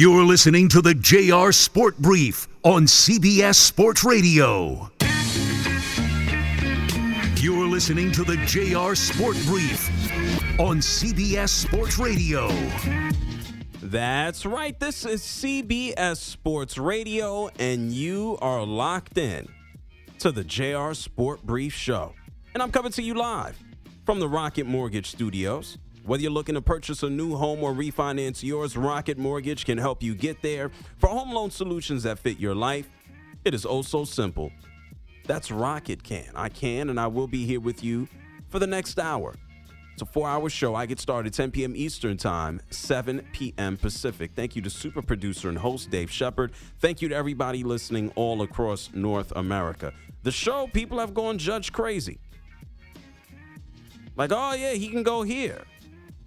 You're listening to the JR Sport Brief on CBS Sports Radio. You're listening to the JR Sport Brief on CBS Sports Radio. That's right. This is CBS Sports Radio, and you are locked in to the JR Sport Brief Show. And I'm coming to you live from the Rocket Mortgage Studios. Whether you're looking to purchase a new home or refinance yours, Rocket Mortgage can help you get there. For home loan solutions that fit your life, it is oh so simple. That's Rocket can. I can, and I will be here with you for the next hour. It's a four hour show. I get started 10 p.m. Eastern Time, 7 p.m. Pacific. Thank you to super producer and host Dave Shepard. Thank you to everybody listening all across North America. The show, people have gone judge crazy. Like, oh, yeah, he can go here.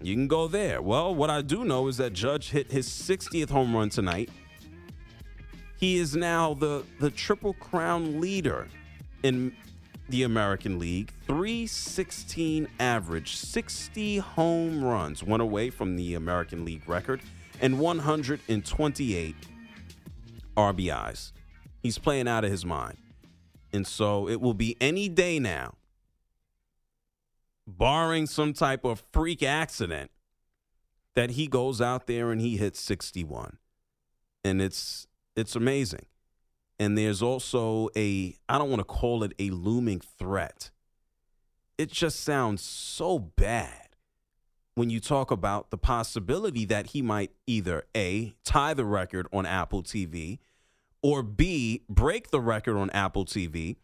You can go there. Well, what I do know is that Judge hit his 60th home run tonight. He is now the, the Triple Crown leader in the American League. 316 average, 60 home runs, one away from the American League record, and 128 RBIs. He's playing out of his mind. And so it will be any day now barring some type of freak accident, that he goes out there and he hits 61. And it's it's amazing. And there's also a I don't want to call it a looming threat. It just sounds so bad when you talk about the possibility that he might either A, tie the record on Apple TV, or B, break the record on Apple TV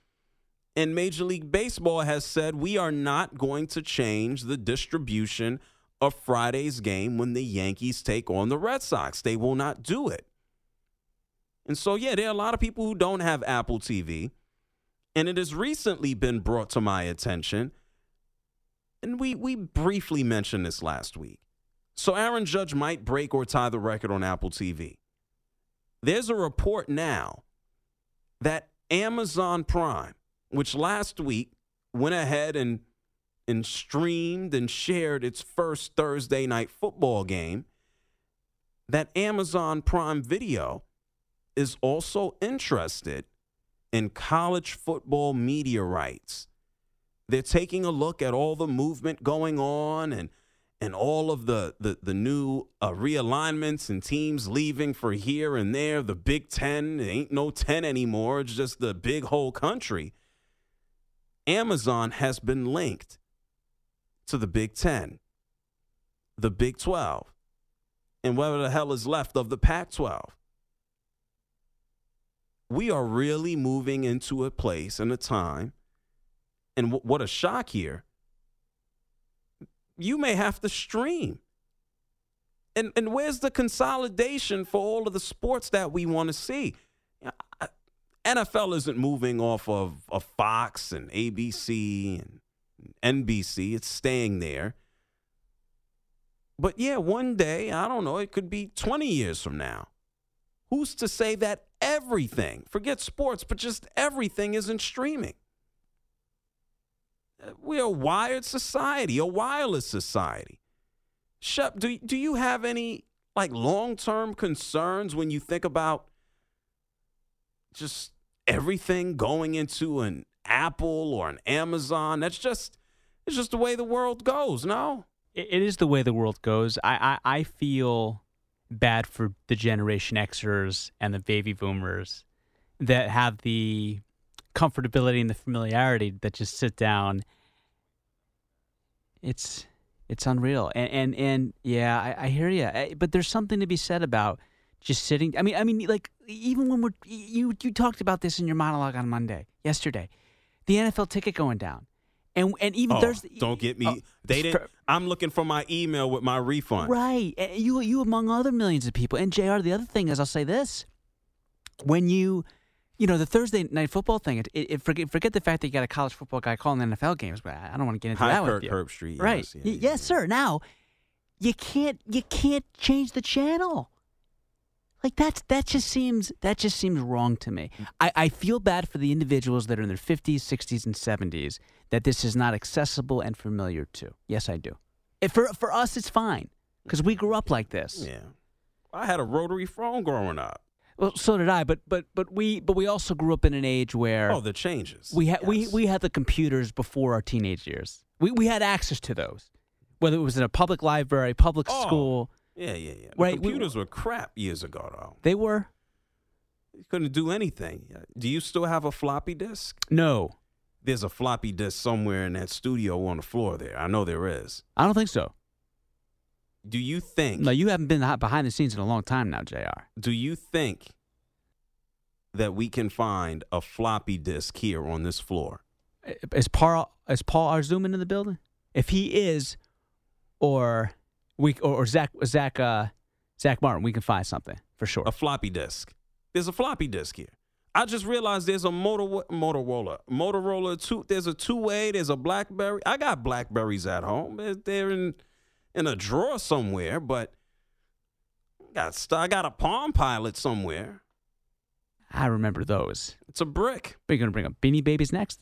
and Major League Baseball has said we are not going to change the distribution of Friday's game when the Yankees take on the Red Sox. They will not do it. And so, yeah, there are a lot of people who don't have Apple TV. And it has recently been brought to my attention. And we, we briefly mentioned this last week. So, Aaron Judge might break or tie the record on Apple TV. There's a report now that Amazon Prime which last week went ahead and and streamed and shared its first Thursday night football game, that Amazon Prime Video is also interested in college football media rights. They're taking a look at all the movement going on and and all of the the, the new uh, realignments and teams leaving for here and there. The Big Ten ain't no ten anymore. It's just the big whole country. Amazon has been linked to the Big Ten, the Big 12, and whatever the hell is left of the Pac 12. We are really moving into a place and a time, and w- what a shock here. You may have to stream. And, and where's the consolidation for all of the sports that we want to see? NFL isn't moving off of, of Fox and ABC and NBC. It's staying there. But yeah, one day, I don't know, it could be 20 years from now. Who's to say that everything, forget sports, but just everything isn't streaming? Uh, we're a wired society, a wireless society. Shep, do, do you have any like long-term concerns when you think about just everything going into an Apple or an Amazon. That's just it's just the way the world goes. No, it, is the way the world goes. I, I I feel bad for the Generation Xers and the baby boomers that have the comfortability and the familiarity that just sit down. It's it's unreal, and and and yeah, I, I hear you. Eh, but there's something to be said about just sitting. I mean, I mean, like even when we're you you talked about this in your monologue on Monday yesterday, the NFL ticket going down, and and even oh, there's don't get me. Uh, they didn't. I'm looking for my email with my refund. Right, and you you among other millions of people. And Jr. The other thing is, I'll say this: when you you know the Thursday night football thing. It, it, forget forget the fact that you got a college football guy calling the NFL games, but I don't want to get into High that Kirk, with you. Herbstreit, right? Yes, yeah, y- yeah, yes, sir. Now you can't you can't change the channel. Like that's that just seems that just seems wrong to me. Mm. I, I feel bad for the individuals that are in their fifties, sixties, and seventies that this is not accessible and familiar to. Yes, I do. If for for us, it's fine because we grew up like this. Yeah. I had a rotary phone growing up. Well, so did I, but but but we but we also grew up in an age where Oh, the changes. we had we we had the computers before our teenage years. We we had access to those, whether it was in a public library, public Oh. school. Yeah, yeah, yeah. The Right, we- computers were crap years ago, though. They were You couldn't do anything. Uh, do you still have a floppy disk? no, There's a floppy disk somewhere in that studio on the floor there. I know there is. I don't think so. Do you think? No, you haven't been behind the scenes in a long time now, Jr. do you think that we can find a floppy disk here on this floor? Is Paul is Paul Arzuman in the building? If he is, or we or, or Zach Zach uh, Zach Martin, we can find something for sure. A floppy disk. There's a floppy disk here. I just realized there's a motor Motorola Motorola two. There's a two way. There's a BlackBerry. I got Blackberries at home. They're- in in a drawer somewhere, but got st- I got a Palm Pilot somewhere. I remember those. It's a brick. Are you gonna bring up Beanie Babies next?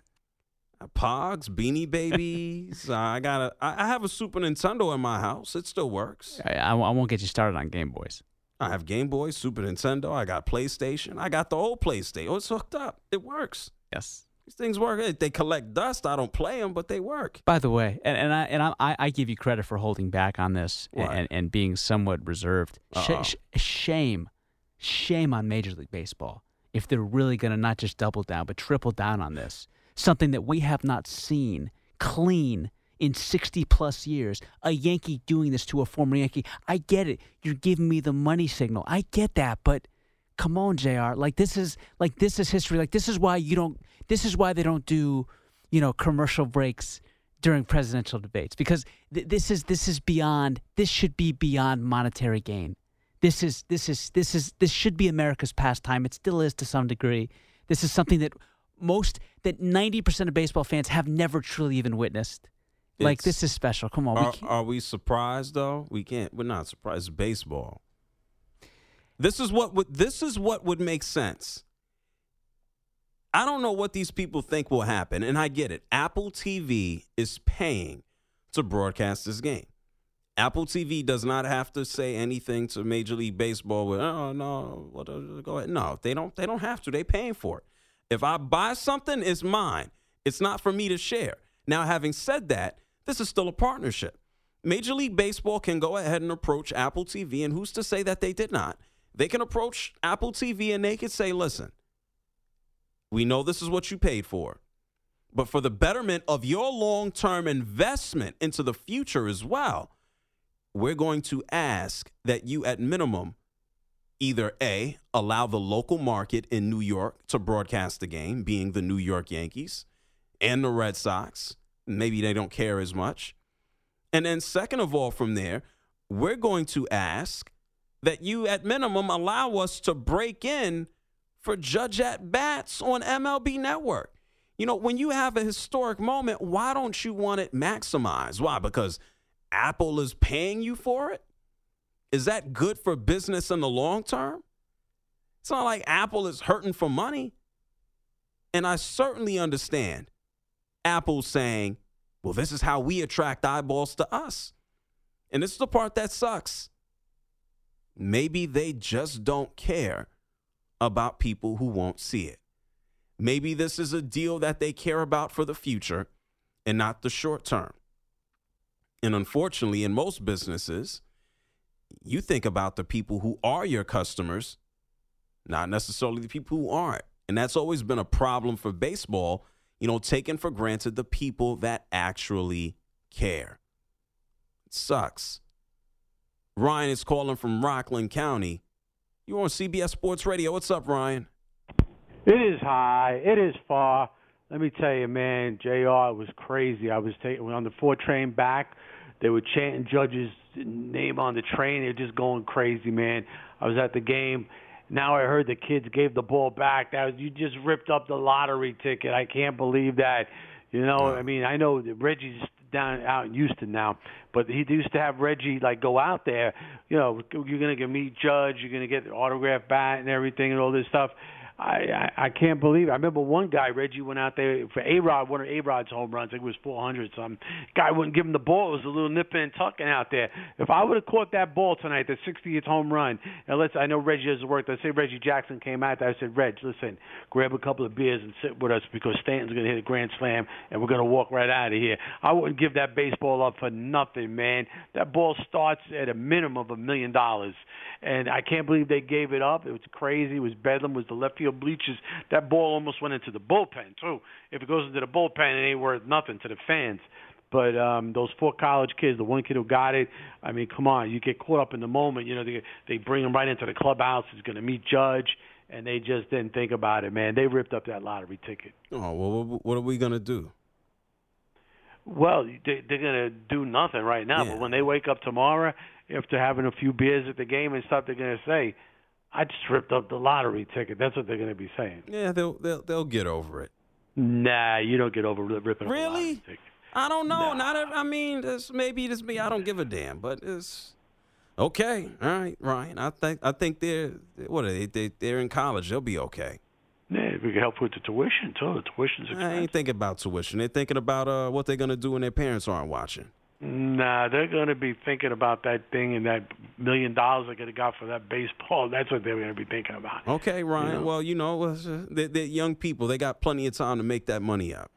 Pogs, Beanie Babies. I got a. I have a Super Nintendo in my house. It still works. I, I, I won't get you started on Game Boys. I have Game Boy, Super Nintendo. I got PlayStation. I got the old PlayStation. Oh, it's hooked up. It works. Yes. These things work. They collect dust. I don't play them, but they work. By the way, and, and I and I, I- give you credit for holding back on this and, and, and being somewhat reserved. Sh- sh- shame, shame on Major League Baseball if they're really going to not just double down but triple down on this. Something that we have not seen clean in 60 plus years. A Yankee doing this to a former Yankee. I get it. You're giving me the money signal. I get that, but come on, Jr. Like this is like this is history. Like this is why you don't. This is why they don't do, you know, commercial breaks during presidential debates because th- this is this is beyond. This should be beyond monetary gain. This is this is this is this should be America's pastime. It still is to some degree. This is something that most that ninety percent of baseball fans have never truly even witnessed. Like It's- this is special. Come on, Are, can't- are we surprised though? We can't. We're not surprised. It's baseball. This is what would. This is what would make sense. I don't know what these people think will happen, and I get it. Apple TV is paying to broadcast this game. Apple TV does not have to say anything to Major League Baseball with, oh no, what, uh, go ahead. No, they don't. They don't have to. They're paying for it. If I buy something, it's mine. It's not for me to share. Now, having said that, this is still a partnership. Major League Baseball can go ahead and approach Apple TV, and who's to say that they did not? They can approach Apple TV and they could say, listen, we know this is what you paid for, but for the betterment of your long term investment into the future as well, we're going to ask that you, at minimum, either A, allow the local market in New York to broadcast the game, being the New York Yankees and the Red Sox. Maybe they don't care as much. And then, second of all, from there, we're going to ask that you, at minimum, allow us to break in for judge at bats on MLB Network. You know, when you have a historic moment, why don't you want it maximized? Why? Because Apple is paying you for it? Is that good for business in the long term? It's not like Apple is hurting for money. And I certainly understand Apple saying, well, this is how we attract eyeballs to us. And this is the part that sucks. Maybe they just don't care about people who won't see it. Maybe this is a deal that they care about for the future and not the short term. And unfortunately, in most businesses, you think about the people who are your customers, not necessarily the people who aren't. And that's always been a problem for baseball, you know, taking for granted the people that actually care. It sucks. Ryan is calling from Rockland County. You're on CBS Sports Radio. What's up, Ryan? It is high. It is far. Let me tell you, man, Jr. Was crazy. I was taking on the four train back. They were chanting Judge's name on the train. They're just going crazy, man. I was at the game. Now I heard the kids gave the ball back. That was you just ripped up the lottery ticket. I can't believe that. You know, I mean, I know that Reggie's down out in Houston now, but he used to have Reggie like go out there. You know, you're gonna get meet Judge, you're gonna get the autograph bat and everything and all this stuff. I, I I can't believe. It. I remember one guy Reggie went out there for A Rod, one of A Rod's home runs. I think it was 400 something. Guy wouldn't give him the ball. It was a little nipping and tucking out there. If I would have caught that ball tonight, the 60th home run, and let's I know Reggie has worked. Let's say Reggie Jackson came out there. I said, Reg, listen, grab a couple of beers and sit with us because Stanton's going to hit a grand slam and we're going to walk right out of here. I wouldn't give that baseball up for nothing, man. That ball starts at a minimum of a million dollars, and I can't believe they gave it up. It was crazy. It was bedlam. It was the left field bleachers. That ball almost went into the bullpen too. If it goes into the bullpen, it ain't worth nothing to the fans. But um, those four college kids, the one kid who got it, I mean, come on, you get caught up in the moment. You know, they they bring him right into the clubhouse. He's going to meet Judge, and they just didn't think about it, man. They ripped up that lottery ticket. Oh well, what are we gonna do? Well, they, they're going to do nothing right now. Yeah. But when they wake up tomorrow, after having a few beers at the game and stuff, they're going to say, "I just ripped up the lottery ticket." That's what they're going to be saying. Yeah, they'll they'll they'll get over it. Nah, you don't get over ri- ripping up a Really? lottery ticket. I don't know. Nah. Not. ev- I mean, this maybe it's me. I don't give a damn. But it's okay. All right, Ryan. I think I think they're what are they? they they're in college. They'll be okay. Yeah, we can help with the tuition too. The tuition's I expensive. ain't thinking about tuition. They're thinking about uh, what they're gonna do when their parents aren't watching. Nah, they're going to be thinking about that thing and that million dollars they're going to got for that baseball. That's what they're going to be thinking about. Okay, Ryan. Yeah. Well, you know, uh, they're, they're young people. They got plenty of time to make that money up.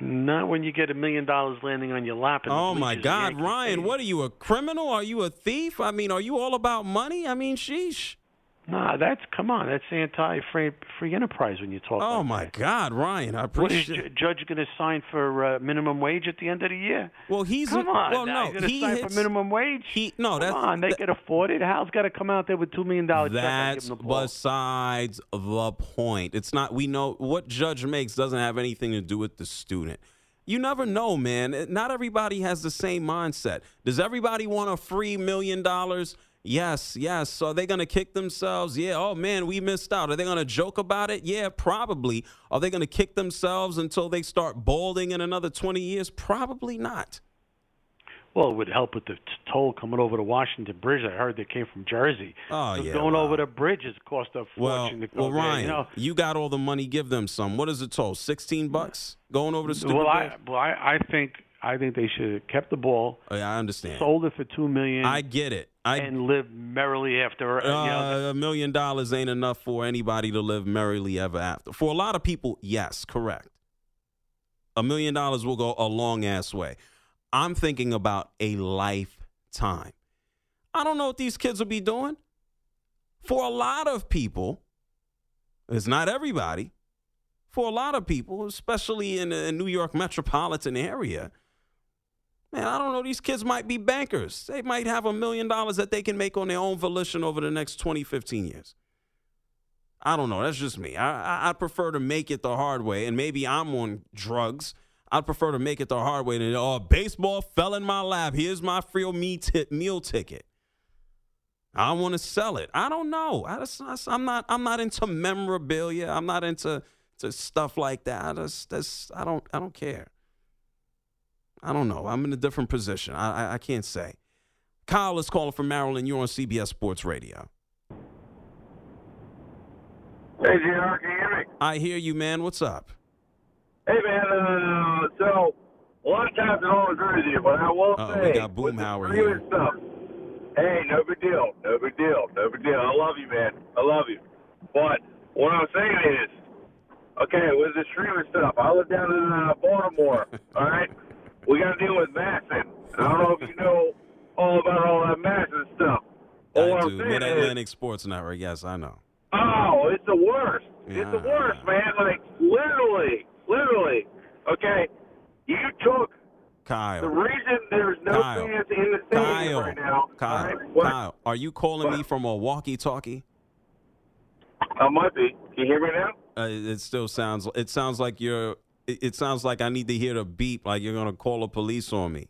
Not when you get a million dollars landing on your lap. Oh my God, Ryan! Stadium. What are you, a criminal? Are you a thief? I mean, are you all about money? I mean, sheesh. Nah, that's come on. That's anti-free free enterprise when you talk. Oh like my that. God, Ryan! I What is appreciate. Ju- Judge going to sign for uh, minimum wage at the end of the year? Well, he's Come a, on, well, now, no, he's he sign hits, for minimum wage. He no, Come that's on, they that- can afford it. Hal's got to come out there with two million dollars. That's the besides the point. It's not. We know what judge makes doesn't have anything to do with the student. You never know, man. Not everybody has the same mindset. Does everybody want a free million dollars? Yes, yes. So Are they going to kick themselves? Yeah. Oh, man, we missed out. Are they going to joke about it? Yeah, probably. Are they going to kick themselves until they start balding in another 20 years? Probably not. Well, it would help with the toll coming over the Washington Bridge. I heard they came from Jersey. Oh, so yeah, going wow. over the bridge has cost a Well, fortune to go well, there, Ryan, You know, you got all the money. Give them some. What is the toll? Sixteen bucks going over the stupid. well, I well, I, I think I think they should have kept the ball, Oh, yeah, I understand. sold it for two million, I get it. I and live merrily after. Uh, you know, uh, a million dollars ain't enough for anybody to live merrily ever after. For a lot of people, yes, correct. A million dollars will go a long ass way. I'm thinking about a lifetime. I don't know what these kids will be doing. For a lot of people, it's not everybody. For a lot of people, especially in the New York metropolitan area, Man, I don't know. These kids might be bankers. They might have a million dollars that they can make on their own volition over the next 20, 15 years. I don't know. That's just me. I, I, I'd prefer to make it the hard way, and maybe I'm on drugs. I'd prefer to make it the hard way than, oh, baseball fell in my lap. Here's my free me ti- meal ticket. I want to sell it. I don't know. I just, I, I'm not. I'm not into memorabilia. I'm not into to stuff like that. I just, that's, I don't. I don't care. I don't know. I'm in a different position. I, I, I can't say. Kyle is calling from Maryland. You're on CBS Sports Radio. Hey, JR, can you hear me? I hear you, man. What's up? Hey, man, uh, so a lot of times I don't agree with you, but I will Uh-oh, say, we got Boomhauer here. Stuff, hey, no big deal, no big deal, no big deal. I love you, man. I love you. But what I'm saying is, okay, with the streaming stuff, I live down in uh, Baltimore, all right? We got to deal with MASN. I don't know if you know all about all that MASN stuff. But I do. Mid Atlantic Sports Network. Yes, I know. Oh, it's the worst. It's the Yeah. worst, man. Like literally, literally. Okay, you took Kyle. the reason there's no Kyle. fans in the stadium Kyle. right now. Kyle. all right? What? Kyle. Are you calling me from a walkie-talkie? I might be. Can you hear me now? Uh, it still sounds. It sounds like you're. It, sounds like I need to hear the beep, like you're gonna call the police on me.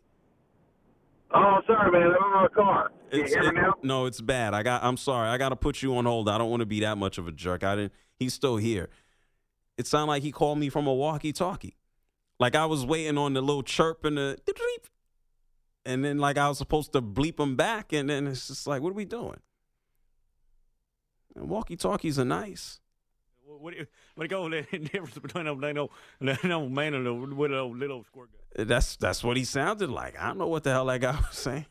Oh, sorry, man. I'm in my car. It's, it- no, it's bad. I got. I'm sorry. I got to put you on hold. I don't want to be that much of a jerk. I didn't. He's still here. It sounded like he called me from a walkie-talkie. Like I was waiting on the little chirp and the, beep, and then like I was supposed to bleep him back, and then it's just like, what are we doing? And walkie-talkies are nice. What do you, what do you call the difference between a little, little man and a little, little squirt gun? Uh, that's that's what he sounded like. I don't know what the hell that guy was saying.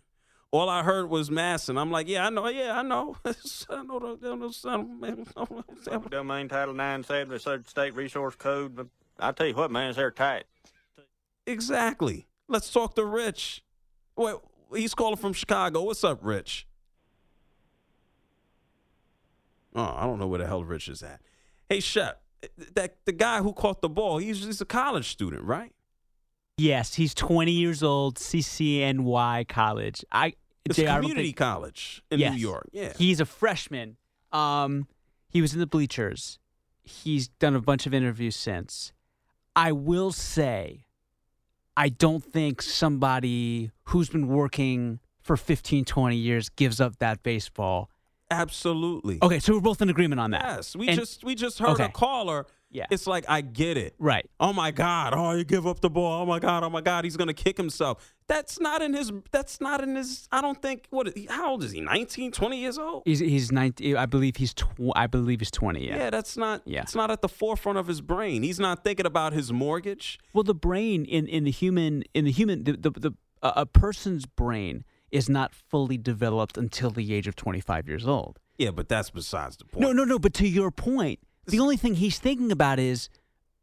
All I heard was mass, and I'm like, yeah, I know, yeah, I know. I know the, the, the, Domain Title 970, Southern State Resource Code. But I tell you what, man, they're tight. Exactly. Let's talk to Rich. Wait, he's calling from Chicago. What's up, Rich? Oh, I don't know where the hell Rich is at. Hey, Shep, that the guy who caught the ball, he's, he's a college student, right? Yes, he's 20 years old, CCNY College. I It's I community think- college in Yes. New York. Yeah. He's a freshman. Um, he was in the bleachers. He's done a bunch of interviews since. I will say, I don't think somebody who's been working for 15, 20 years gives up that baseball. Absolutely. Okay, so we're both in agreement on that. Yes. We And- just we just heard Okay. a caller. Yeah. It's like I get it. Right. Oh my God! Oh, you give up the ball! Oh my God! Oh my God! He's gonna kick himself. That's not in his. That's not in his. I don't think. what How old is he? 19, 20 years old? He's he's 19. I believe he's tw- I believe he's 20. Yeah. Yeah, that's not. Yeah. It's not at the forefront of his brain. He's not thinking about his mortgage. Well, the brain in, in the human in the human the, the, the a a person's brain is not fully developed until the age of 25 years old. Yeah, but that's besides the point. No, no, no. But to your point, the only thing he's thinking about is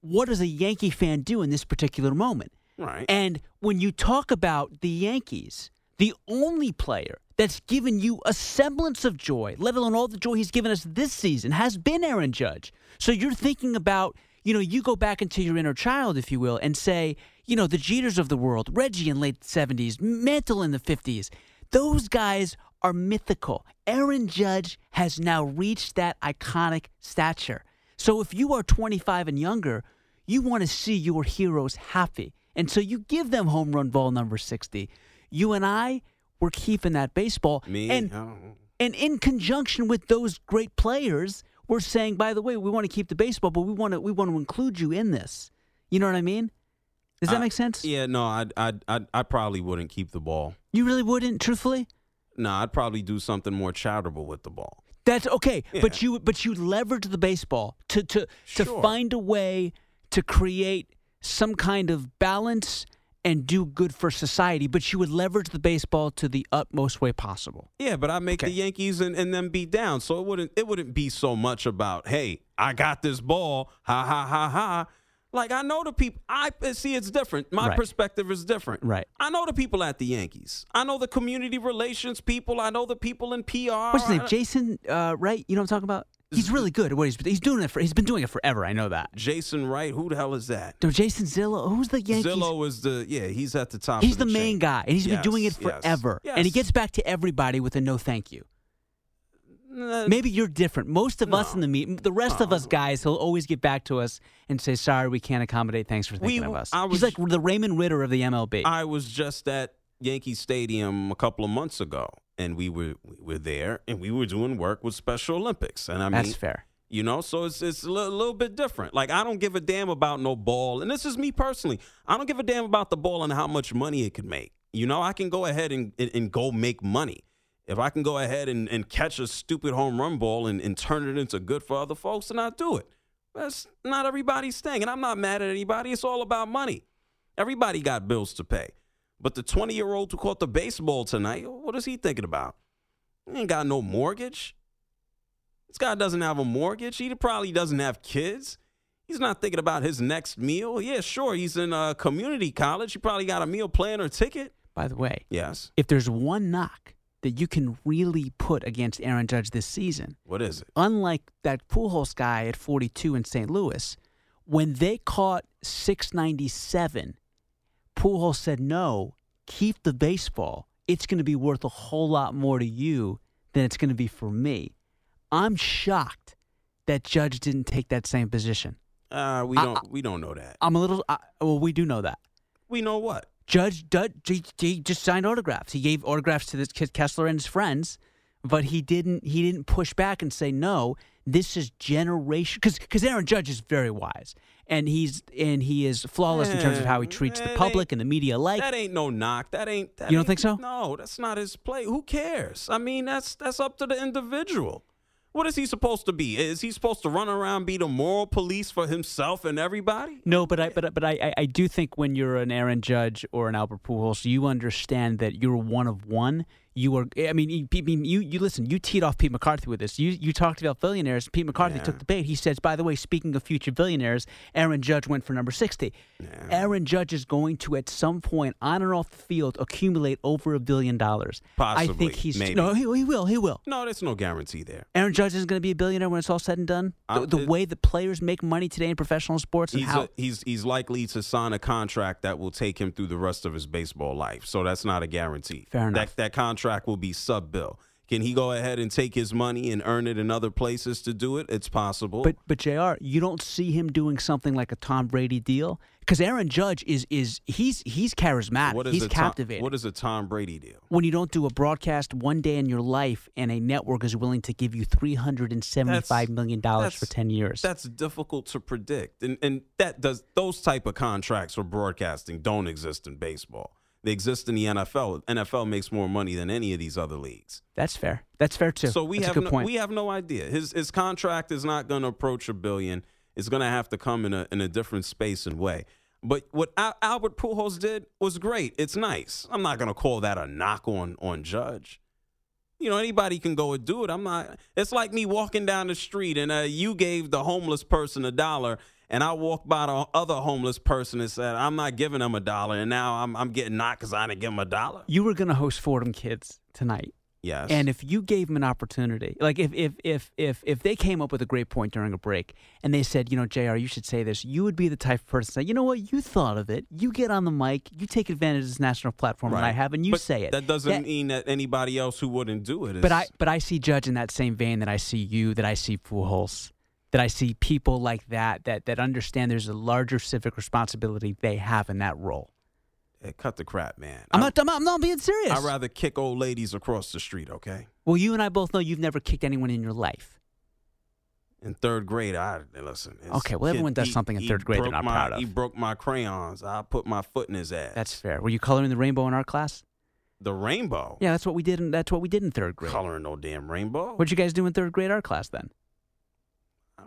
what does a Yankee fan do in this particular moment? Right. And when you talk about the Yankees, the only player that's given you a semblance of joy, let alone all the joy he's given us this season, has been Aaron Judge. So you're thinking about, you know, you go back into your inner child, if you will, and say, you know, the Jeters of the world, Reggie in late 70s, Mantle in the 50s, those guys are mythical. Aaron Judge has now reached that iconic stature. So if you are 25 and younger, you want to see your heroes happy. And so you give them home run ball number 60. You and I, we're keeping that baseball. Me. And, and in conjunction with those great players, we're saying, by the way, we want to keep the baseball, but we want to we want to include you in this. You know what I mean? Does that I- make sense? Yeah. No. I. I. I. I probably wouldn't keep the ball. You really wouldn't, truthfully? No, I'd probably do something more charitable with the ball. That's okay, but you but you leverage the baseball to to to find a way to create some kind of balance and do good for society. But you would leverage the baseball to the utmost way possible. Yeah, but I make Okay. the Yankees and, and them beat down, so it wouldn't it wouldn't be so much about hey, I got this ball, ha ha ha ha. Like I know the people. I see it's different. My Right. perspective is different. Right. I know the people at the Yankees. I know the community relations people. I know the people in PR. What's his name? Jason uh, Wright. You know what I'm talking about? He's really good at what he's he's doing it for. He's been doing it forever. I know that. Jason Wright. Who the hell is that? No, Jason Zillo. Who's the Yankees? Zillo is the yeah. He's at the top. He's the, the, main guy, and he's been doing it Yes, yes, forever. And he gets back to everybody with a no thank you. Uh, Maybe you're different. Most of us in the meet, the rest of us guys, he'll always get back to us and say, "Sorry, we can't accommodate. Thanks for thinking We- of us." I He's was- like the Raymond Ritter of the MLB. I was just at Yankee Stadium a couple of months ago, and we were we were there, and we were doing work with Special Olympics, and I mean, That's fair. You know, so it's it's a little, little bit different. Like I don't give a damn about no ball, and this is me personally. I don't give a damn about the ball and how much money it could make. You know, I can go ahead and and, and go make money. If I can go ahead and, and catch a stupid home run ball and, and turn it into good for other folks, then I do it. That's not everybody's thing, and I'm not mad at anybody. It's all about money. Everybody got bills to pay. But the 20 year old who caught the baseball tonight, what is he thinking about? He ain't got no mortgage. This guy doesn't have a mortgage. He probably doesn't have kids. He's not thinking about his next meal. Yeah, sure, he's in a community college. He probably got a meal plan or ticket. By the way, Yes. if there's one knock that you can really put against Aaron Judge this season, What is it? unlike that Pujols guy at 42 in St. Louis, when they caught 697, Pujols said, no, keep the baseball. It's going to be worth a whole lot more to you than it's going to be for me. I'm shocked that Judge didn't take that same position. Uh, we don't we don't know that. I'm a little, I, well, we do know that. We know what? Judge Dud, he, just signed autographs. He gave autographs to this kid Kessler and his friends, but he didn't. He didn't push back and say no. This is generation because because Aaron Judge is very wise and he's and he is flawless in terms of how he treats the public and the media alike. That ain't no knock. That ain't. That You don't ain't- think so? No, that's not his play. Who cares? I mean, that's that's up to the individual. What is he supposed to be? Is he supposed to run around be the moral police for himself and everybody? No, but I but but I, I- do think when you're an Aaron Judge or an Albert Pujols, you understand that you're one of one. You were. I mean, you, you you listen. You teed off Pete McCarthy with this. You you talked about billionaires. Pete McCarthy Yeah. took the bait. He says, by the way, speaking of future billionaires, Aaron Judge went for number sixty. Aaron Judge is going to at some point on or off the field accumulate over a billion dollars. Possibly, I think he's maybe. no. He, he will. He will. No, there's no guarantee there. Aaron Judge isn't going to be a billionaire when it's all said and done. The, the it- way the players make money today in professional sports and He's how a, he's he's likely to sign a contract that will take him through the rest of his baseball life. So that's not a guarantee. Fair enough. That that contract will be sub bill. Can he go ahead and take his money and earn it in other places to do it? It's possible. But but Jr. You don't see him doing something like a Tom Brady deal because Aaron Judge is is he's he's charismatic. what is he's a Tom, captivating. what is a Tom Brady deal? when you don't do a broadcast one day in your life and a network is willing to give you three hundred and seventy five million dollars for ten years. That's difficult to predict, and and that does those type of contracts for broadcasting don't exist in baseball. They exist in the NFL. NFL makes more money than any of these other leagues. That's fair. That's fair too. So we That's have no, point. we have no idea. His his contract is not going to approach a billion. It's going to have to come in a in a different space and way. But what Al- Albert Pujols did was great. It's nice. I'm not going to call that a knock on on Judge. You know, anybody can go and do it. I'm not. It's like me walking down the street and uh, you gave the homeless person a dollar, and I walked by the other homeless person and said, "I'm not giving them a dollar," and now I'm I'm getting knocked because I didn't give them a dollar. you were going to host Fordham Kids tonight. Yes. And if you gave them an opportunity, like if if if if if they came up with a great point during a break and they said, you know, Jr., you should say this, you would be the type of person to say, you know what, you thought of it, you get on the mic, you take advantage of this national platform that I have, and you But say it. That doesn't That- mean that anybody else who wouldn't do it. Is, But I but I see Judge in that same vein that I see you, that I see Pujols, that I see people like that that that understand there's a larger civic responsibility they have in that role. Hey, cut the crap, man. I'm I- not, I'm not, I'm not being serious. I'd rather kick old ladies across the street. Okay. well, you and I both know you've never kicked anyone in your life. In third grade, I listen. Okay, well, everyone does he- something in third grade they're not my- proud of. He broke my crayons. I put my foot in his ass. That's fair. Were you coloring the rainbow in our class? the rainbow. Yeah, that's what we did. In, that's what we did in third grade. Coloring no damn rainbow. What'd you guys do in third grade art class then?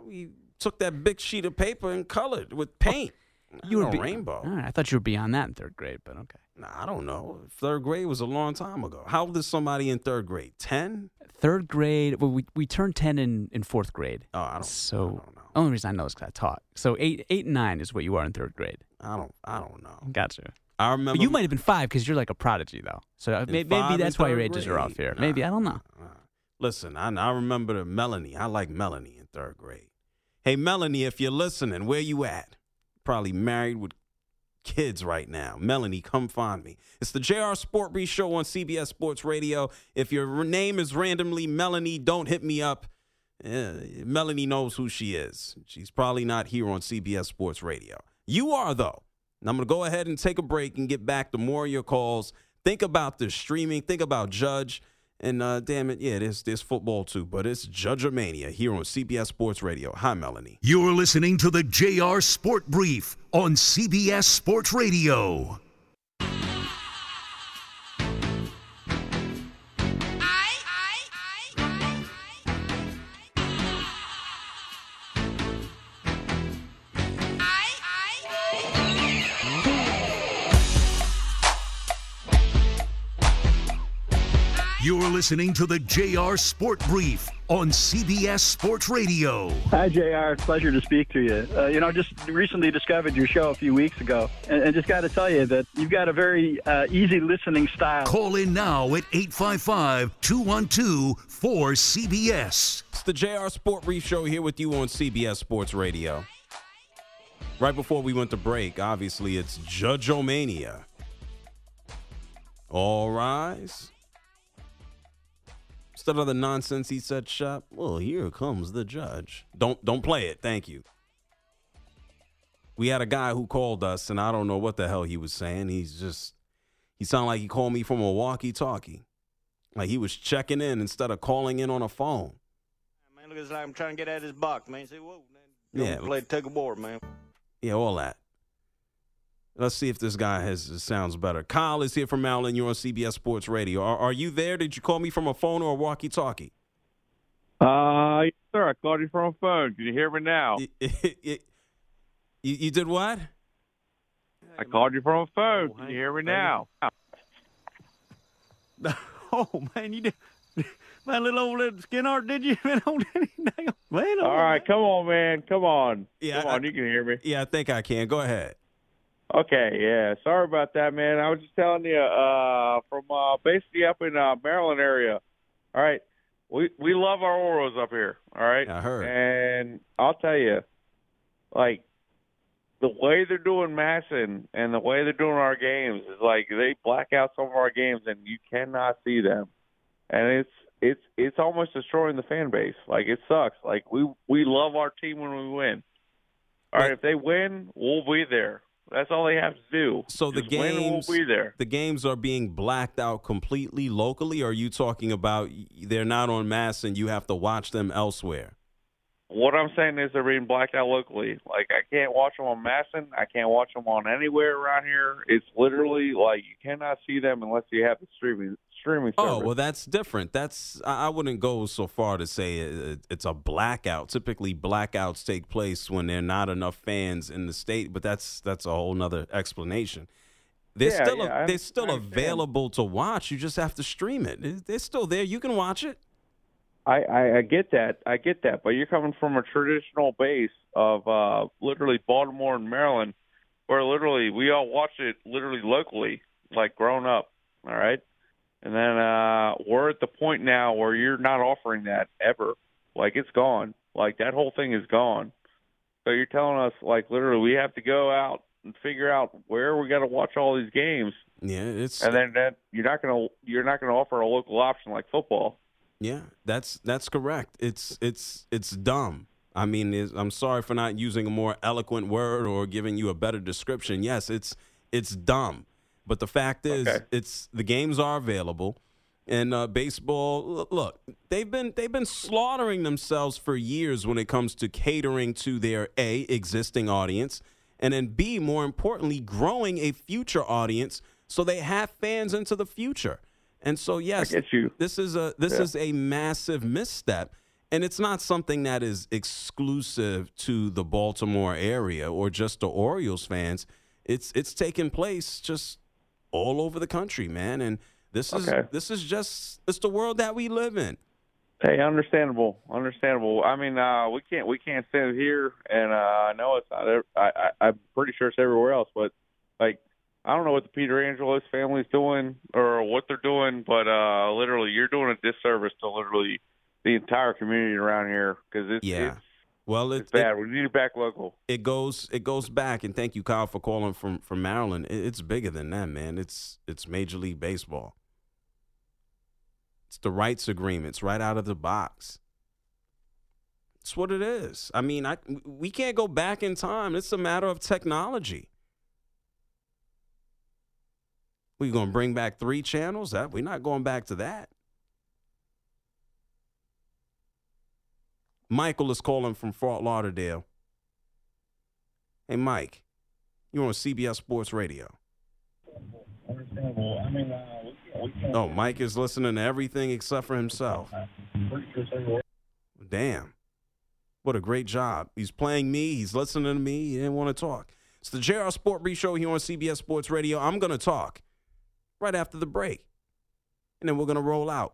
We took that big sheet of paper and colored with paint. You were be- rainbow. Right, I thought you were beyond that in third grade, but okay. Nah, I don't know. Third grade was a long time ago. How old is somebody in third grade? Ten? Third grade. Well, we we turned ten in, in fourth grade. Oh, I don't. so I don't know. only reason I know is because I taught. So eight eight and nine is what you are in third grade. I don't. I don't know. Gotcha. I remember. But you might have been five because you're like a prodigy though. So uh, may, maybe that's why your ages are off grade? here. Maybe I don't know. nah. Listen, I, I remember the Melanie. I like Melanie third grade. Hey, Melanie, if you're listening, where you at? Probably married with kids right now. Melanie, come find me. It's the JR Sport Brief Show on CBS Sports Radio. If your name is randomly Melanie, don't hit me up. Uh, Melanie knows who she is. She's probably not here on CBS Sports Radio. You are, though. And I'm going to go ahead and take a break and get back to more of your calls. Think about the streaming. Think about Judge. And uh, damn it, yeah, there's, there's football too, but it's Judge Mania here on CBS Sports Radio. Hi, Melanie. You're listening to the JR Sport Brief on CBS Sports Radio. You're listening to the JR Sport Brief on CBS Sports Radio. Hi, JR. Pleasure to speak to you. Uh, you know, just recently discovered your show a few weeks ago, and, and just got to tell you that you've got a very uh, easy listening style. Call in now at 855 212 4CBS. It's the JR Sport Brief Show here with you on CBS Sports Radio. Right before we went to break, obviously it's Judge Omania. All rise. Instead of the nonsense he said, shop. Well, here comes the judge. Don't don't play it. Thank you. We had a guy who called us, and I don't know what the hell he was saying. He's just he sounded like he called me from a walkie-talkie, like he was checking in instead of calling in on a phone. Man, look, it's like I'm trying to get at his box, man. See, whoa, man. Yeah. Play tug of war, man. Yeah, all that. Let's see if this guy has sounds better. Kyle is here from Maryland. You're on CBS Sports Radio. Are, are you there? Did you call me from a phone or a walkie-talkie? Uh, yes, sir. I called you from a phone. Can you hear me now? you, you did what? I called you from a phone. Can you hear me now? Oh man, you did. My little old little skin art, did you? Man, oh, man, All right, come on, man. Come on. Yeah, come I- on. You can hear me. Yeah, I think I can. Go ahead. Okay, yeah. Sorry about that, man. I was just telling you, uh, from uh, basically up in uh, Maryland area. All right, we we love our Orioles up here. All right, I heard. and I'll tell you, like the way they're doing MASN and the way they're doing our games is like they black out some of our games and you cannot see them, and it's it's it's almost destroying the fan base. Like it sucks. Like we we love our team when we win. All right, if they win, we'll be there. That's all they have to do. So the Just win games, we'll be there. the games are being blacked out completely locally. Or are you talking about they're not on mass and you have to watch them elsewhere? What I'm saying is they're being blacked out locally. Like I can't watch them on MASN. I can't watch them on anywhere around here. It's literally like you cannot see them unless you have the streaming streaming service. Oh well, that's different. That's I wouldn't go so far to say it- it's a blackout. Typically, blackouts take place when there are not enough fans in the state, but that's that's a whole nother explanation. They're Yeah, still yeah, I- they're still available to watch. You just have to stream it. It- They're still there. You can watch it. I, I, I get that. I get that. But you're coming from a traditional base of uh, literally Baltimore and Maryland, where literally we all watch it literally locally, like grown up. All right. And then uh, we're at the point now where you're not offering that ever. Like it's gone. Like that whole thing is gone. So you're telling us like literally we have to go out and figure out where we got to watch all these games, Yeah, it's and then that you're not gonna you're not gonna offer a local option like football. Yeah, that's that's correct. It's it's it's dumb. I mean, I'm sorry for not using a more eloquent word or giving you a better description. Yes, it's it's dumb. But the fact is, Okay. it's the games are available, and uh, baseball. Look, they've been they've been slaughtering themselves for years when it comes to catering to their a existing audience, and then b more importantly, growing a future audience so they have fans into the future. And so yes, this is a this Yeah. is a massive misstep, and it's not something that is exclusive to the Baltimore area or just the Orioles fans. It's it's taking place just all over the country, man. And this is Okay. this is just it's the world that we live in. Hey, understandable, understandable. I mean, uh, we can't we can't stand here, and uh, I know it's not. I, I I'm pretty sure it's everywhere else, but like I don't know what the Peter Angelos family's doing or what they're doing, but uh, literally, you're doing a disservice to literally the entire community around here because it's Yeah. it's, Well, it's it, bad. it we need it back local. it goes it goes back, and thank you, Kyle, for calling from from Maryland. It, it's bigger than that, man. It's it's Major League Baseball. It's the rights agreements right out of the box. It's what it is. I mean, I we can't go back in time. It's a matter of technology. We're gonna bring back three channels? That we're not going back to that. Michael is calling from Fort Lauderdale. Hey, Mike, you're on CBS Sports Radio. Oh, Mike is listening to everything except for himself. Damn. What a great job. He's playing me. He's listening to me. He didn't want to talk. It's the JR Sport Brief Show here on CBS Sports Radio. I'm going to talk right after the break. And then we're going to roll out.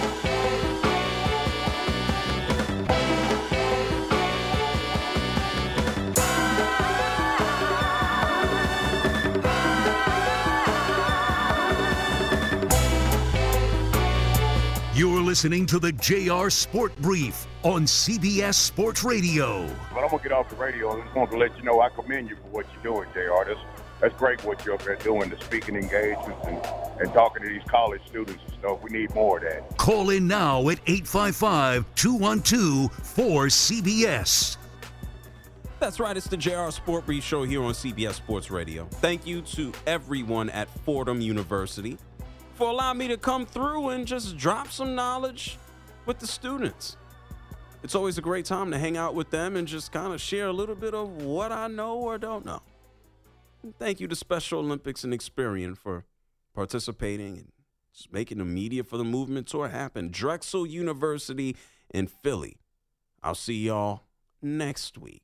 You're listening to the JR Sport Brief on CBS Sports Radio. But I'm gonna get off the radio. I just want to let you know I commend you for what you're doing, Jr. That's that's great what you're up there doing, the speaking engagements and, and talking to these college students and stuff. We need more of that. Call in now at 855 212 4CBS. That's right. It's the JR Sport Brief Show here on CBS Sports Radio. Thank you to everyone at Fordham University for allowing me to come through and just drop some knowledge with the students. It's always a great time to hang out with them and just kind of share a little bit of what I know or don't know. And thank you to Special Olympics and Experian for participating and just making the media for the movement tour happen. Drexel University in Philly. I'll see y'all next week.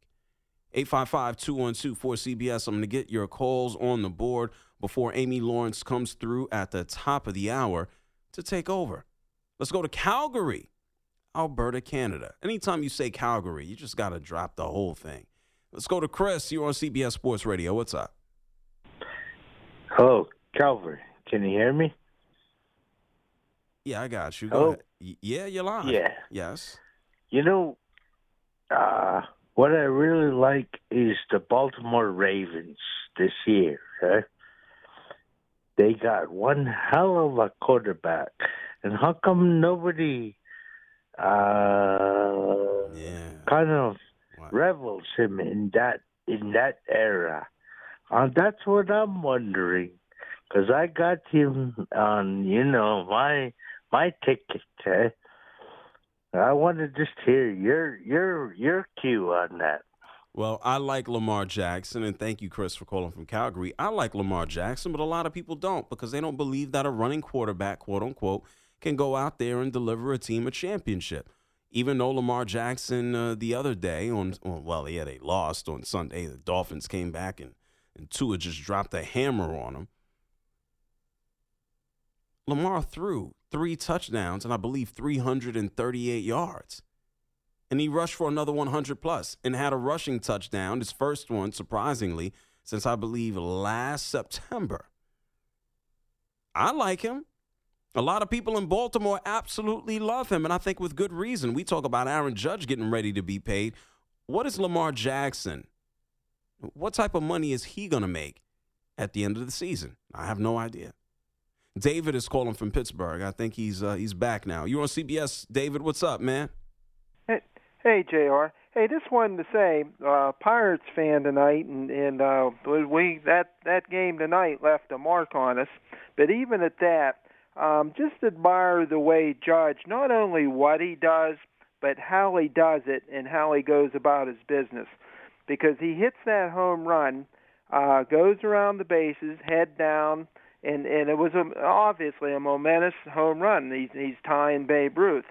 855 212 4CBS. I'm going to get your calls on the board before Amy Lawrence comes through at the top of the hour to take over. Let's go to Calgary, Alberta, Canada. Anytime you say Calgary, you just got to drop the whole thing. Let's go to Chris. You're on CBS Sports Radio. What's up? Oh, Calvary. Can you hear me? Yeah, I got you. Go ahead. Yeah, you're live. Yeah. Yes. You know, uh, what I really like is the Baltimore Ravens this year. Huh? They got one hell of a quarterback, and how come nobody uh, Yeah. kind of revels him in that in that era? Uh, that's what I'm wondering, because I got him on, you know, my my ticket. Huh? I want to just hear your your your cue on that. Well, I like Lamar Jackson, and thank you, Chris, for calling from Calgary. I like Lamar Jackson, but a lot of people don't because they don't believe that a running quarterback, quote unquote, can go out there and deliver a team a championship. Even though Lamar Jackson uh, the other day on, on, well, yeah, they lost on Sunday. The Dolphins came back and, and Tua just dropped a hammer on him. Lamar threw three touchdowns and I believe 338 yards and he rushed for another 100 plus and had a rushing touchdown, his first one, surprisingly, since I believe last September. I like him. A lot of people in Baltimore absolutely love him, and I think with good reason. We talk about Aaron Judge getting ready to be paid. What is Lamar Jackson? What type of money is he going to make at the end of the season? I have no idea. David is calling from Pittsburgh. I think he's uh, he's back now. You're on CBS, David? What's up, man? Hey, Jr. Hey, just wanted to say, uh, Pirates fan tonight, and and uh, we that that game tonight left a mark on us. But even at that, um, just admire the way Judge not only what he does, but how he does it and how he goes about his business. Because he hits that home run, uh, goes around the bases, head down, and and it was a, obviously a momentous home run. He's he's tying Babe Ruth.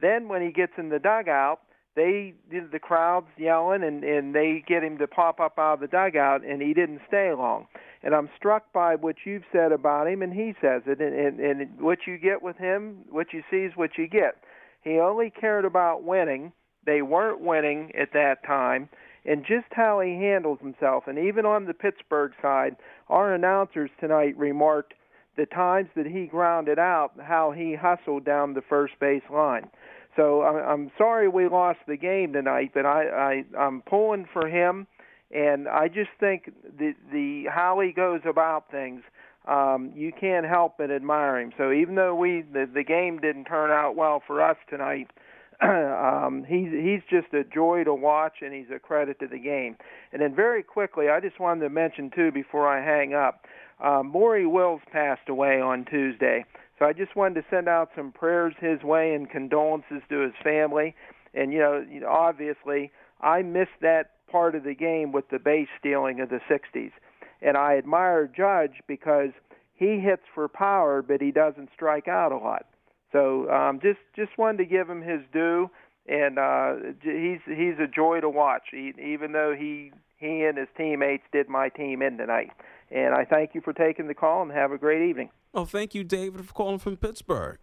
Then when he gets in the dugout they did the crowd's yelling and and they get him to pop up out of the dugout and he didn't stay long. And i'm struck by what you've said about him and he says it and and, and what you get with him what you see is what you get. He only cared about winning. They weren't winning at that time. And just how he handles himself and even on the pittsburgh side our announcers tonight remarked the times that he grounded out how he hustled down the first base line so I'm sorry we lost the game tonight, but I, I I'm pulling for him, and I just think the the how he goes about things, um, you can't help but admire him. So even though we the, the game didn't turn out well for us tonight, um, he's he's just a joy to watch, and he's a credit to the game. And then very quickly, I just wanted to mention too before I hang up, uh, Maury Wills passed away on Tuesday. So I just wanted to send out some prayers his way and condolences to his family. And you know, obviously, I missed that part of the game with the base stealing of the '60s, and I admire Judge because he hits for power, but he doesn't strike out a lot. So um, just just wanted to give him his due, and uh, he's he's a joy to watch. He, even though he he and his teammates did my team in tonight. And I thank you for taking the call, and have a great evening. Oh, thank you, David, for calling from Pittsburgh.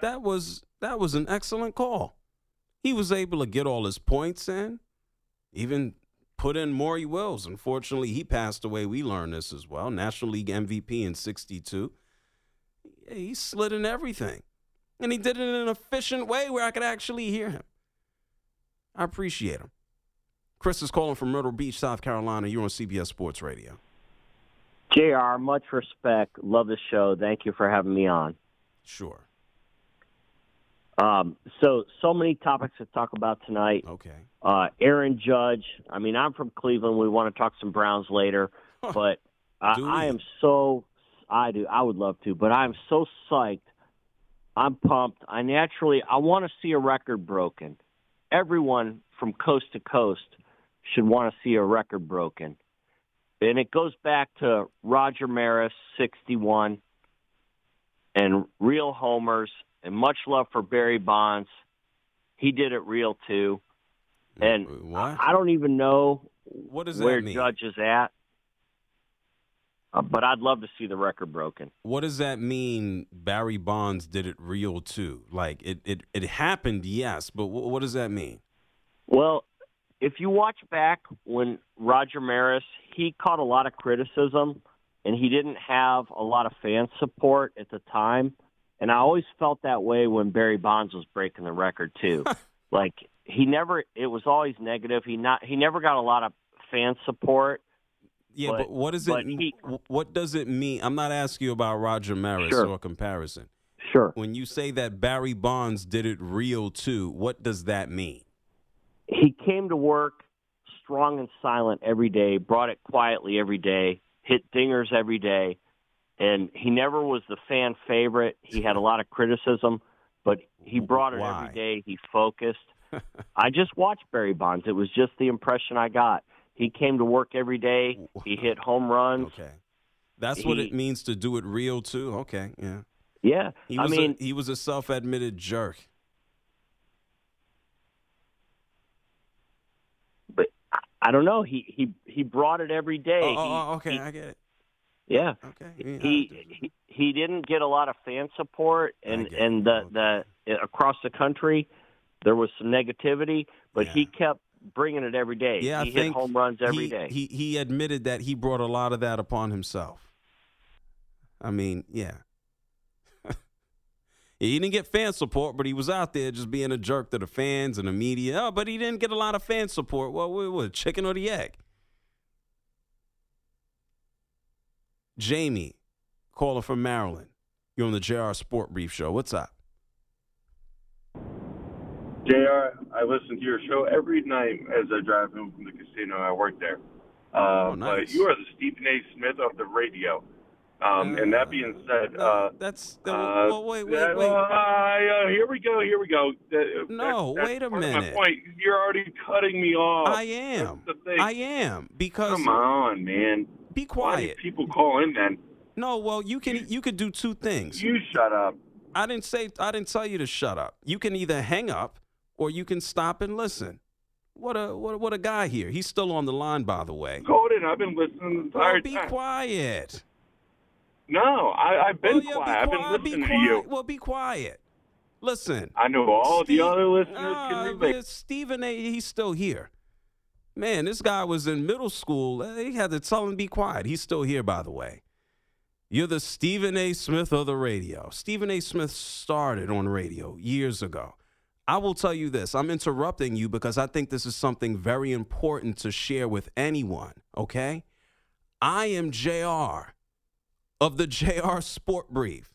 That was that was an excellent call. He was able to get all his points in, even put in Maury Wills. Unfortunately, he passed away. We learned this as well. National League MVP in '62. He slid in everything, and he did it in an efficient way where I could actually hear him. I appreciate him. Chris is calling from Myrtle Beach, South Carolina. You're on CBS Sports Radio. JR, much respect. Love the show. Thank you for having me on. Sure. Um, so, so many topics to talk about tonight. Okay. Uh, Aaron Judge. I mean, I'm from Cleveland. We want to talk some Browns later, but I, I am so. I do. I would love to, but I'm so psyched. I'm pumped. I naturally. I want to see a record broken. Everyone from coast to coast should want to see a record broken and it goes back to Roger Maris, 61, and real homers and much love for Barry Bonds. He did it real too. And what? I don't even know What does where mean? Judge is at. Uh, but I'd love to see the record broken. What does that mean? Barry Bonds did it real too. Like it, it, it happened, yes, but wh- what does that mean? Well, if you watch back when Roger Maris, he caught a lot of criticism and he didn't have a lot of fan support at the time. And I always felt that way when Barry Bonds was breaking the record too. like he never it was always negative. He not he never got a lot of fan support. Yeah, but, But- what does but it? he- what does it mean? I'm not asking you about Roger Maris Sure. or comparison. Sure. When you say that Barry Bonds did it real too, what does that mean? he came to work strong and silent every day, brought it quietly every day, hit dingers every day, and he never was the fan favorite. He had a lot of criticism, but he brought it Why? every day. He focused. I just watched Barry Bonds. It was just the impression I got. He came to work every day. He hit home runs. Okay, that's what He- it means to do it real too. Okay, yeah. Yeah, He I mean, a, he was a self-admitted jerk. but I- I don't know. He he he brought it every day. Oh, oh He- oh, oh, okay, he- I get it. Yeah. Okay. yeah, he, he he didn't get a lot of fan support and and the the across the country there was some negativity but he kept bringing it every day Yeah, I he hit think home runs every he, day. He he admitted that he brought a lot of that upon himself. I mean, yeah. He didn't get fan support, but he was out there just being a jerk to the fans and the media. Oh, but he didn't get a lot of fan support. Well, what, what chicken or the egg? Jamie, caller from Maryland. You're on the JR Sport Brief Show. What's up? JR, I listen to your show every night as I drive home from the casino. I work there. Uh, Oh, nice. But you are the Stephen A. Smith of the radio. Um, and that being said, uh, that's uh, well, wait, wait, that- wait. uh, uh, here we go. Here we go. That- No, that's wait a of My minute. point. You're already cutting me off. I am. The. I am because Come on, man. Be quiet. people call in then? No, well, you can you could do two things. You shut up. I didn't say I didn't tell you to shut up. You can either hang up or you can stop and listen. What a what a, what a guy here. He's still on the line, by the way. Golden, I've been listening the entire Well, be time. quiet. No, I, I've been Well, yeah, quiet. be I've been listening to you. Well, be quiet. Listen. I know all Steve- the other listeners Ah, can relate. Stephen A. He's still here. Man, this guy was in middle school. They had to tell him to be quiet. He's still here, by the way. You're the Stephen A. Smith of the radio. Stephen A. Smith started on radio years ago. I will tell you this I'm interrupting you because I think this is something very important to share with anyone, okay? I am JR of the JR Sport Brief,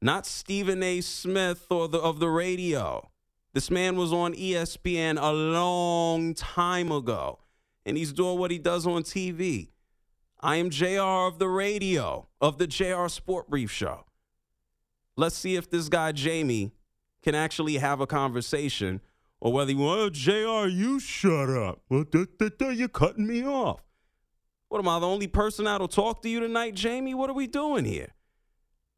not Stephen A. Smith or the, of the radio. This man was on ESPN a long time ago, and he's doing what he does on TV. I am JR of the radio, of the JR Sport Brief Show. Let's see if this guy, Jamie, can actually have a conversation or whether you want, JR, you shut up. Well, You're cutting me off. What am I, the only person that'll talk to you tonight, Jamie? What are we doing here?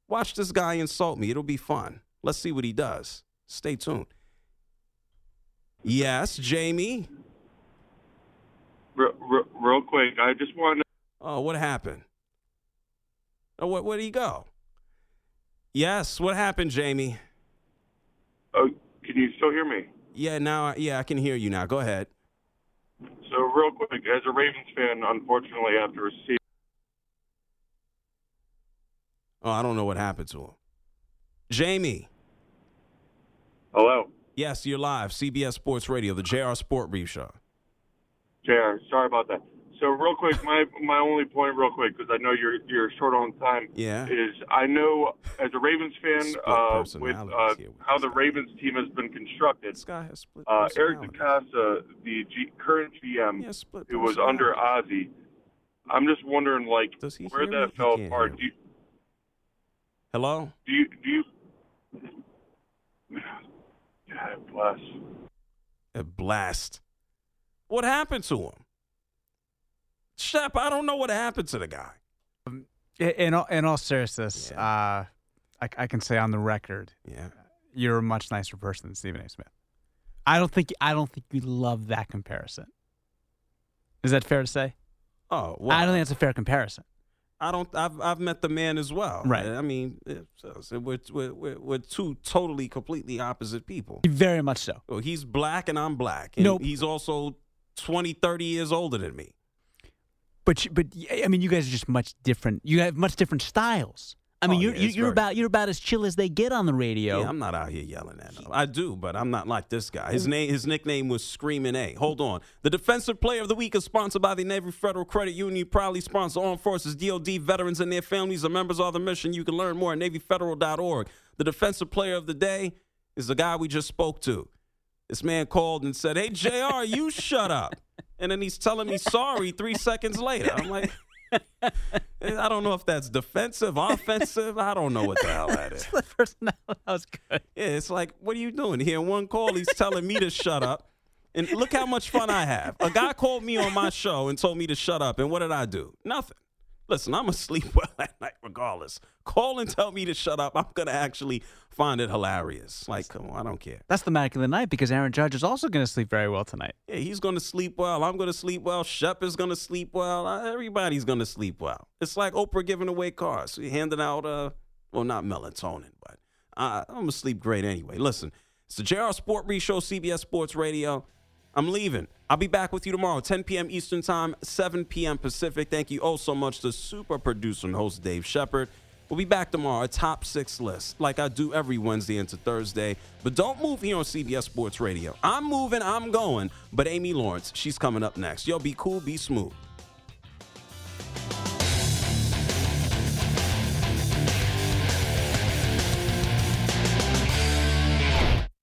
Watch this guy insult me. It'll be fun. Let's see what he does. Stay tuned. Yes, Jamie. Real, real, real quick, I just want to. Oh, what happened? Oh, what, where'd he go? Yes, what happened, Jamie? Oh, can you still hear me? Yeah, now, I- yeah, I can hear you now. Go ahead. So, real quick, as a Ravens fan, unfortunately, after receiving. Oh, I don't know what happened to him. Jamie. Hello, Yes, you're live. CBS Sports Radio, the JR Sport Brief Show. JR. Sorry about that. So, real quick, my my only point, real quick, because I know you're you're short on time. Yeah. Is I know as a Ravens fan, uh, with uh, how the Ravens team has been constructed. This guy has split Uh, Eric personalities. The G- current GM, Yeah, split who was under Ozzie, I'm just wondering, like, where me? that He fell apart. Do you, Hello? do you, do you, God bless. A blast. What happened to him? Shep, I don't know what happened to the guy. In all, in all seriousness, uh, I, I can say on the record, Yeah. you're a much nicer person than Stephen A. Smith. I don't think I don't think you love that comparison. Is that fair to say? Oh, well, I don't think that's a fair comparison. I don't. I've I've met the man as well. Right. I mean, we're, we're we're we're two totally, completely opposite people. Very much so. Well, he's black and I'm black. And Nope. He's also 20, 30 years older than me. But but I mean, you guys are just much different. You have much different styles. I mean, Oh, you're yeah, you're very- about you're about as chill as they get on the radio. Yeah, I'm not out here yelling at him. I do, but I'm not like this guy. Mm. His name, his nickname was Screaming A. Hold on. The Defensive Player of the Week is sponsored by the Navy Federal Credit Union. Proudly sponsor armed forces, DoD veterans, and their families are members of the mission. You can learn more at NavyFederal.org. The Defensive Player of the Day is the guy we just spoke to. This man called and said, "Hey Jr., you shut up," and then he's telling me sorry three seconds later. I'm like. I don't know if that's defensive, offensive. I don't know what the hell that is. the personality that was good. Yeah, it's like, what are you doing here? In one call, he's telling me to shut up. And look how much fun I have. A guy called me on my show and told me to shut up. And what did I do? Nothing. Listen, I'm asleep well at night regardless. Call and tell me to shut up. I'm going to actually find it hilarious. Like, come on, I don't care. That's the magic of the night because Aaron Judge is also going to sleep very well tonight. Yeah, he's going to sleep well. I'm going to sleep well. Shep is going to sleep well. Uh, Everybody's going to sleep well. It's like Oprah giving away cars. We're handing out, uh, well, not melatonin, but uh, I'm going to sleep great anyway. Listen, it's the JR Sport Brief Show, CBS Sports Radio. I'm leaving. I'll be back with you tomorrow, 10 p.m. Eastern Time, 7 p.m. Pacific. Thank you oh so much to super producer and host Dave Shepard. We'll be back tomorrow, a top six list, like I do every Wednesday into Thursday. But don't move here on CBS Sports Radio. I'm moving, I'm going. But Amy Lawrence, she's coming up next. Yo, be cool, be smooth.